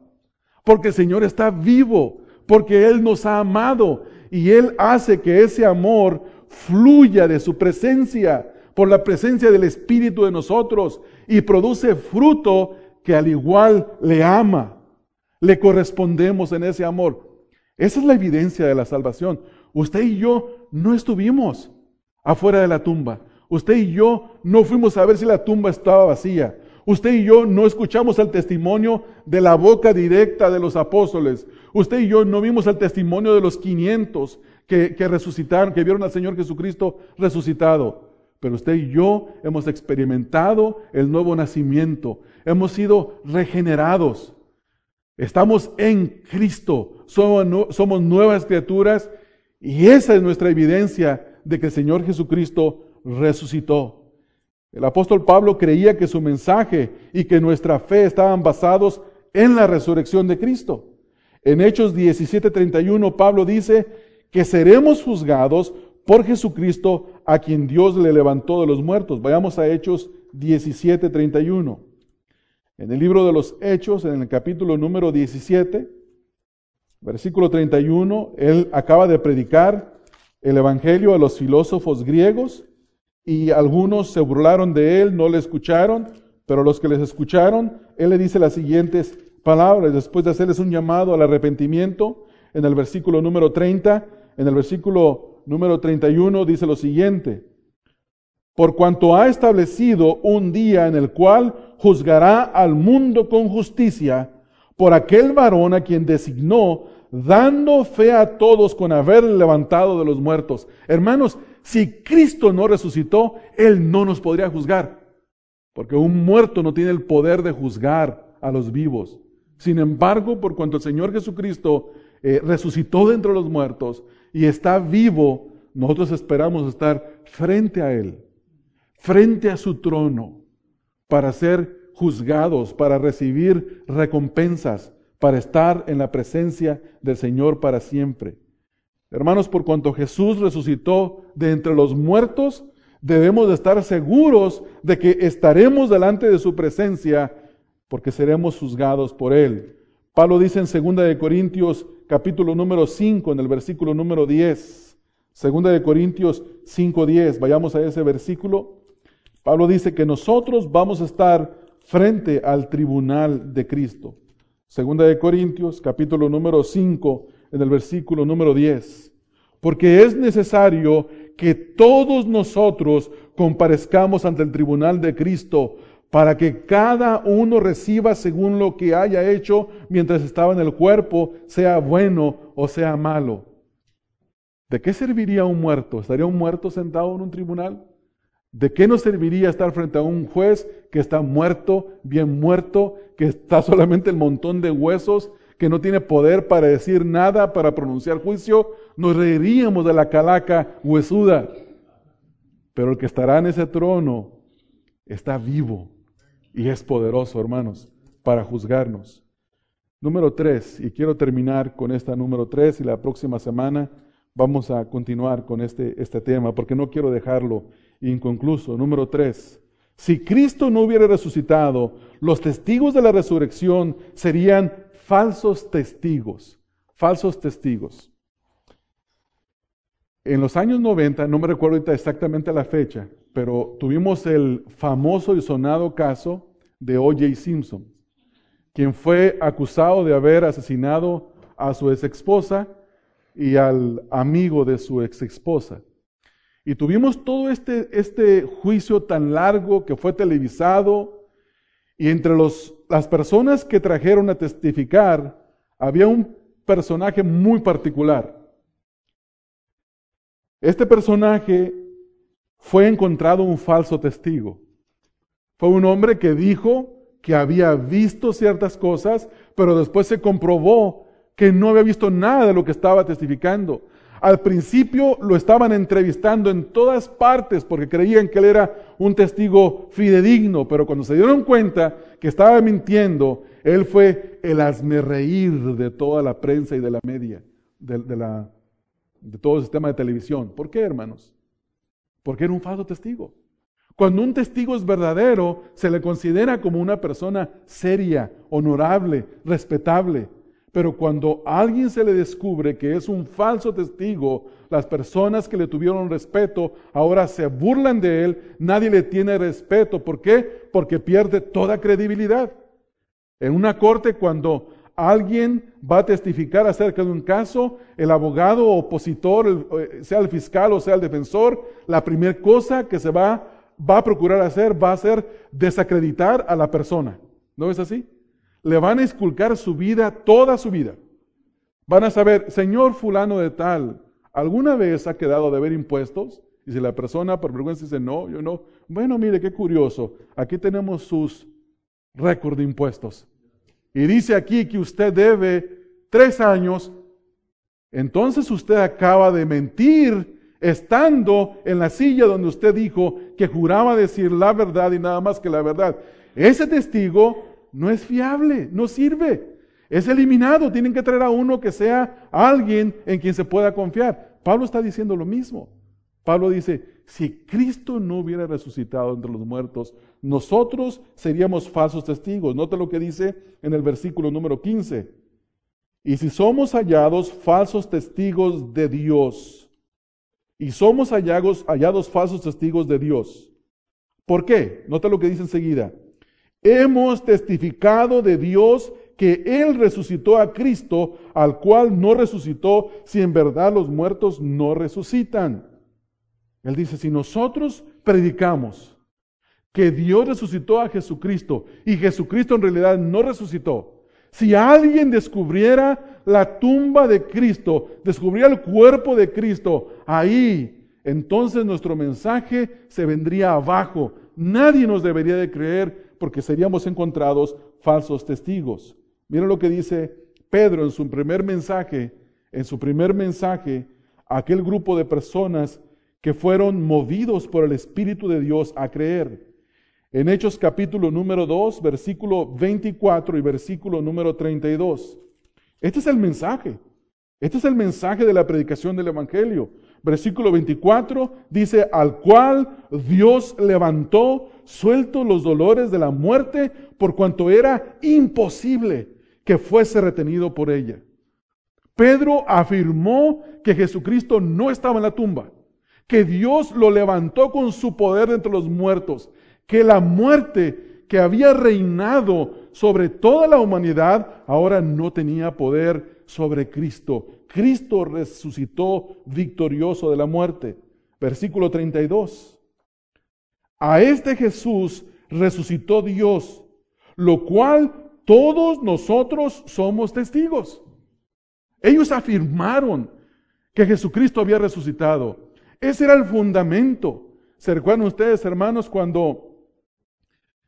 porque el Señor está vivo, porque Él nos ha amado y Él hace que ese amor fluya de su presencia, por la presencia del Espíritu de nosotros y produce fruto que al igual le ama. Le correspondemos en ese amor. Esa es la evidencia de la salvación. Usted y yo no estuvimos afuera de la tumba. Usted y yo no fuimos a ver si la tumba estaba vacía. Usted y yo no escuchamos el testimonio de la boca directa de los apóstoles. Usted y yo no vimos el testimonio de los 500 que, resucitaron, que vieron al Señor Jesucristo resucitado. Pero usted y yo hemos experimentado el nuevo nacimiento. Hemos sido regenerados. Estamos en Cristo. Somos, somos nuevas criaturas y esa es nuestra evidencia de que el Señor Jesucristo resucitó. El apóstol Pablo creía que su mensaje y que nuestra fe estaban basados en la resurrección de Cristo. En Hechos 17:31 Pablo dice que seremos juzgados por Jesucristo a quien Dios le levantó de los muertos. Vayamos a Hechos 17:31. En el libro de los Hechos, en el capítulo número 17, versículo 31, él acaba de predicar el Evangelio a los filósofos griegos y algunos se burlaron de él, no le escucharon, pero los que les escucharon, él le dice las siguientes palabras, después de hacerles un llamado al arrepentimiento, en el versículo número 30, en el versículo número 31 dice lo siguiente, por cuanto ha establecido un día en el cual juzgará al mundo con justicia por aquel varón a quien designó, dando fe a todos con haber levantado de los muertos. Hermanos, si Cristo no resucitó, Él no nos podría juzgar. porque un muerto no tiene el poder de juzgar a los vivos. Sin embargo, por cuanto el Señor Jesucristo eh, resucitó de entre los muertos y está vivo, nosotros esperamos estar frente a Él, frente a su trono, para ser juzgados, para recibir recompensas, para estar en la presencia del Señor para siempre. Hermanos, por cuanto Jesús resucitó de entre los muertos, debemos de estar seguros de que estaremos delante de su presencia porque seremos juzgados por él. Pablo dice en 2 de Corintios capítulo número 5 en el versículo número 10. 2 de Corintios 5:10, vayamos a ese versículo. Pablo dice que nosotros vamos a estar frente al tribunal de Cristo. Segunda de Corintios, capítulo número 5, en el versículo número 10. Porque es necesario que todos nosotros comparezcamos ante el tribunal de Cristo para que cada uno reciba según lo que haya hecho mientras estaba en el cuerpo, sea bueno o sea malo. ¿De qué serviría un muerto? ¿Estaría un muerto sentado en un tribunal? ¿De qué nos serviría estar frente a un juez que está muerto, bien muerto, que está solamente el montón de huesos, que no tiene poder para decir nada, para pronunciar juicio? Nos reiríamos de la calaca huesuda. Pero el que estará en ese trono está vivo y es poderoso, hermanos, para juzgarnos. Número tres, y quiero terminar con esta número tres, y la próxima semana vamos a continuar con este, este tema, porque no quiero dejarlo inconcluso. Número tres, si Cristo no hubiera resucitado, los testigos de la resurrección serían falsos testigos, falsos testigos. En los años 90, no me recuerdo exactamente la fecha, pero tuvimos el famoso y sonado caso de O.J. Simpson, quien fue acusado de haber asesinado a su ex esposa y al amigo de su ex esposa. Y tuvimos todo este, este juicio tan largo que fue televisado y entre los, las personas que trajeron a testificar había un personaje muy particular. Este personaje fue encontrado un falso testigo. Fue un hombre que dijo que había visto ciertas cosas, pero después se comprobó que no había visto nada de lo que estaba testificando. Al principio lo estaban entrevistando en todas partes porque creían que él era un testigo fidedigno, pero cuando se dieron cuenta que estaba mintiendo, él fue el reír de toda la prensa y de la media, de, de todo el sistema de televisión. ¿Por qué, hermanos? Porque era un falso testigo. Cuando un testigo es verdadero, se le considera como una persona seria, honorable, respetable. Pero cuando a alguien se le descubre que es un falso testigo, las personas que le tuvieron respeto ahora se burlan de él, nadie le tiene respeto. ¿Por qué? Porque pierde toda credibilidad. En una corte, cuando alguien va a testificar acerca de un caso, el abogado opositor, eh, sea el fiscal o sea el defensor, la primera cosa que se va, va a procurar hacer va a ser desacreditar a la persona. ¿No es así? le van a esculcar su vida, toda su vida. Van a saber, señor fulano de tal, ¿alguna vez ha quedado de ver impuestos? Y si la persona por vergüenza dice, no, yo no. Bueno, mire, qué curioso. Aquí tenemos sus récord de impuestos. Y dice aquí que usted debe tres años. Entonces usted acaba de mentir estando en la silla donde usted dijo que juraba decir la verdad y nada más que la verdad. Ese testigo no es fiable, no sirve. Es eliminado. Tienen que traer a uno que sea alguien en quien se pueda confiar. Pablo está diciendo lo mismo. Pablo dice, si Cristo no hubiera resucitado entre los muertos, nosotros seríamos falsos testigos. Nota lo que dice en el versículo número 15. Y si somos hallados falsos testigos de Dios, y somos hallados, falsos testigos de Dios, ¿por qué? Nota lo que dice enseguida. Hemos testificado de Dios que Él resucitó a Cristo, al cual no resucitó si en verdad los muertos no resucitan. Él dice, si nosotros predicamos que Dios resucitó a Jesucristo y Jesucristo en realidad no resucitó, si alguien descubriera la tumba de Cristo, descubriera el cuerpo de Cristo ahí, entonces nuestro mensaje se vendría abajo, nadie nos debería de creer porque seríamos encontrados falsos testigos. Miren lo que dice Pedro en su primer mensaje, en su primer mensaje aquel grupo de personas que fueron movidos por el Espíritu de Dios a creer. En Hechos capítulo número 2, versículo 24 y versículo número 32. Este es el mensaje. Este es el mensaje de la predicación del Evangelio. Versículo 24 dice, al cual Dios levantó, suelto los dolores de la muerte, por cuanto era imposible que fuese retenido por ella. Pedro afirmó que Jesucristo no estaba en la tumba, que Dios lo levantó con su poder entre los muertos, que la muerte que había reinado sobre toda la humanidad ahora no tenía poder sobre Cristo. Cristo resucitó victorioso de la muerte. Versículo 32. A este Jesús resucitó Dios, lo cual todos nosotros somos testigos. Ellos afirmaron que Jesucristo había resucitado. Ese era el fundamento. ¿Se recuerdan ustedes, hermanos, cuando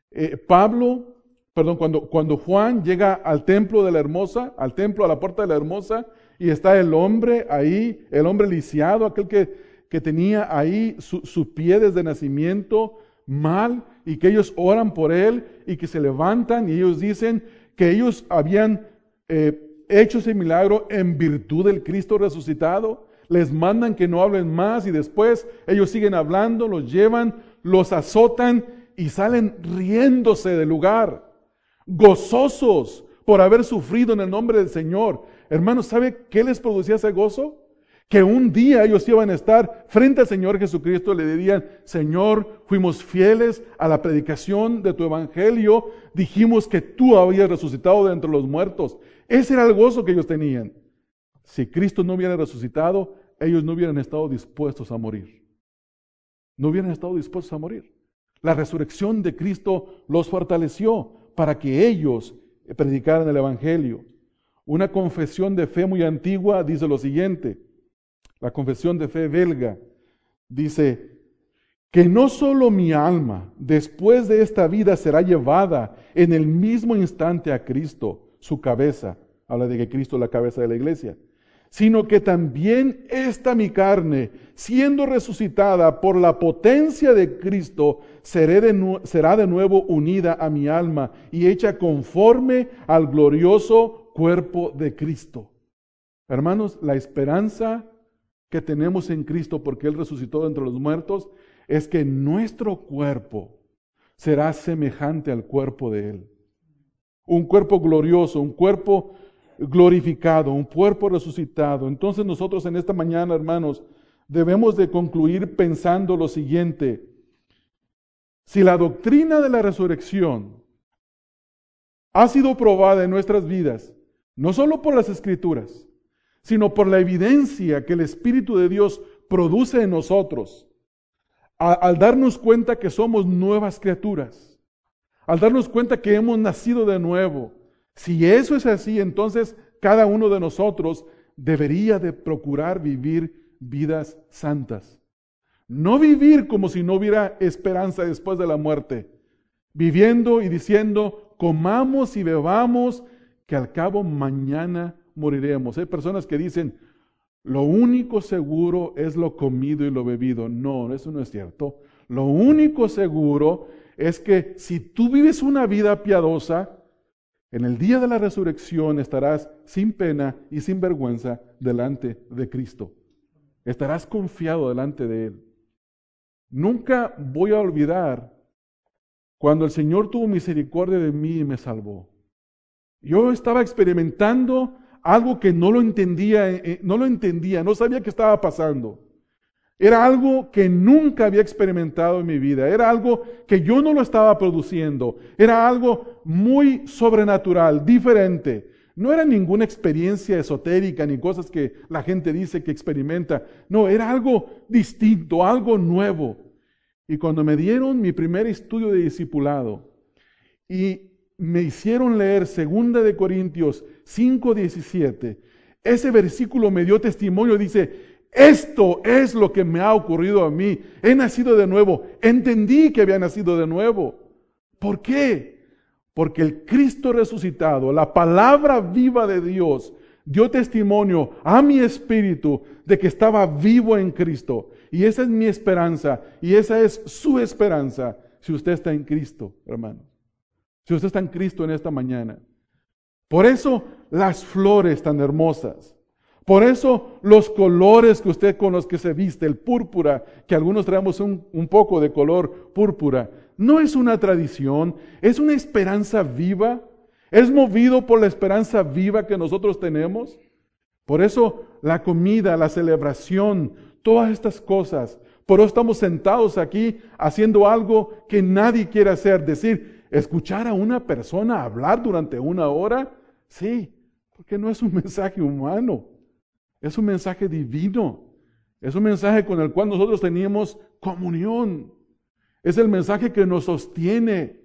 eh, Pablo, perdón, cuando, cuando Juan llega al templo de la hermosa, al templo, a la puerta de la hermosa, y está el hombre ahí, el hombre lisiado, aquel que, que tenía ahí su, pie desde nacimiento mal, y que ellos oran por él y que se levantan y ellos dicen que ellos habían eh, hecho ese milagro en virtud del Cristo resucitado. Les mandan que no hablen más y después ellos siguen hablando, los llevan, los azotan y salen riéndose del lugar, gozosos por haber sufrido en el nombre del Señor. Hermanos, ¿sabe qué les producía ese gozo? Que un día ellos iban a estar frente al Señor Jesucristo le dirían, Señor, fuimos fieles a la predicación de tu evangelio, dijimos que tú habías resucitado de entre los muertos. Ese era el gozo que ellos tenían. Si Cristo no hubiera resucitado, ellos no hubieran estado dispuestos a morir. No hubieran estado dispuestos a morir. La resurrección de Cristo los fortaleció para que ellos predicaran el Evangelio. Una confesión de fe muy antigua dice lo siguiente, la confesión de fe belga dice, que no solo mi alma después de esta vida será llevada en el mismo instante a Cristo, su cabeza, habla de que Cristo es la cabeza de la iglesia, sino que también esta mi carne, siendo resucitada por la potencia de Cristo, será de nuevo unida a mi alma y hecha conforme al glorioso cuerpo de Cristo. Hermanos, la esperanza que tenemos en Cristo porque Él resucitó entre los muertos es que nuestro cuerpo será semejante al cuerpo de Él. Un cuerpo glorioso, un cuerpo glorificado, un cuerpo resucitado. Entonces nosotros en esta mañana, hermanos, debemos de concluir pensando lo siguiente. Si la doctrina de la resurrección ha sido probada en nuestras vidas, no solo por las escrituras, sino por la evidencia que el Espíritu de Dios produce en nosotros, al darnos cuenta que somos nuevas criaturas, al darnos cuenta que hemos nacido de nuevo, si eso es así, entonces cada uno de nosotros debería de procurar vivir vidas santas. No vivir como si no hubiera esperanza después de la muerte, viviendo y diciendo, comamos y bebamos, que al cabo mañana moriremos. Hay personas que dicen, lo único seguro es lo comido y lo bebido. No, eso no es cierto. Lo único seguro es que si tú vives una vida piadosa, en el día de la resurrección estarás sin pena y sin vergüenza delante de Cristo. Estarás confiado delante de Él. Nunca voy a olvidar cuando el Señor tuvo misericordia de mí y me salvó. Yo estaba experimentando algo que no lo entendía, eh, eh, no lo entendía, no sabía qué estaba pasando. Era algo que nunca había experimentado en mi vida. Era algo que yo no lo estaba produciendo. Era algo muy sobrenatural, diferente. No era ninguna experiencia esotérica ni cosas que la gente dice que experimenta. No, era algo distinto, algo nuevo. Y cuando me dieron mi primer estudio de discipulado y me hicieron leer 2 de Corintios 5:17, ese versículo me dio testimonio, dice, esto es lo que me ha ocurrido a mí. He nacido de nuevo. Entendí que había nacido de nuevo. ¿Por qué? Porque el Cristo resucitado, la palabra viva de Dios, dio testimonio a mi espíritu de que estaba vivo en Cristo. Y esa es mi esperanza y esa es su esperanza si usted está en Cristo, hermano. Si usted está en Cristo en esta mañana. Por eso las flores tan hermosas. Por eso los colores que usted con los que se viste, el púrpura, que algunos traemos un, poco de color púrpura, no es una tradición, es una esperanza viva, es movido por la esperanza viva que nosotros tenemos. Por eso la comida, la celebración, todas estas cosas, por eso estamos sentados aquí haciendo algo que nadie quiere hacer, decir, escuchar a una persona hablar durante una hora, sí, porque no es un mensaje humano. Es un mensaje divino. Es un mensaje con el cual nosotros teníamos comunión. Es el mensaje que nos sostiene,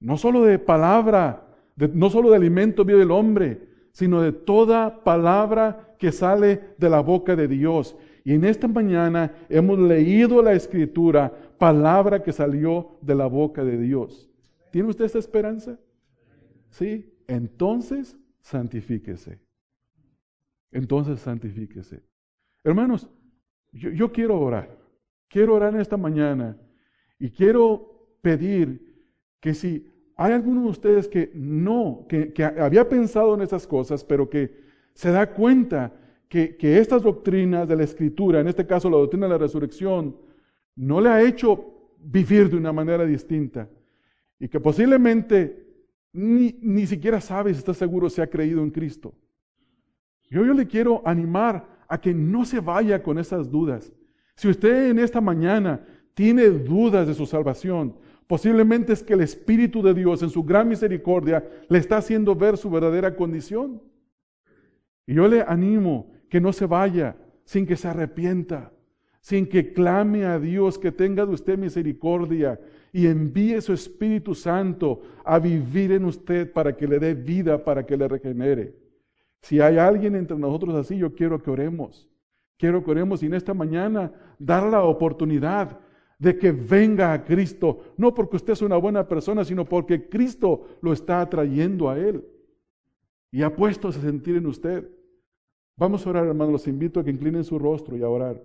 no solo de palabra, no solo de alimento vivo del hombre, sino de toda palabra que sale de la boca de Dios. Y en esta mañana hemos leído la escritura, palabra que salió de la boca de Dios. ¿Tiene usted esta esperanza? Sí. Entonces, santifíquese entonces santifíquese. Hermanos, yo, quiero orar. Quiero orar en esta mañana y quiero pedir que si hay alguno de ustedes que no, que, había pensado en esas cosas, pero que se da cuenta que, que, estas doctrinas de la Escritura, en este caso la doctrina de la resurrección, no le ha hecho vivir de una manera distinta y que posiblemente ni, ni siquiera sabe si está seguro si ha creído en Cristo. Yo, le quiero animar a que no se vaya con esas dudas. Si usted en esta mañana tiene dudas de su salvación, posiblemente es que el Espíritu de Dios en su gran misericordia le está haciendo ver su verdadera condición. Y yo le animo que no se vaya sin que se arrepienta, sin que clame a Dios que tenga de usted misericordia y envíe su Espíritu Santo a vivir en usted para que le dé vida, para que le regenere. Si hay alguien entre nosotros así, yo quiero que oremos. Quiero que oremos y en esta mañana dar la oportunidad de que venga a Cristo, no porque usted es una buena persona, sino porque Cristo lo está atrayendo a Él y ha puesto a sentir en usted. Vamos a orar, hermanos, los invito a que inclinen su rostro y a orar.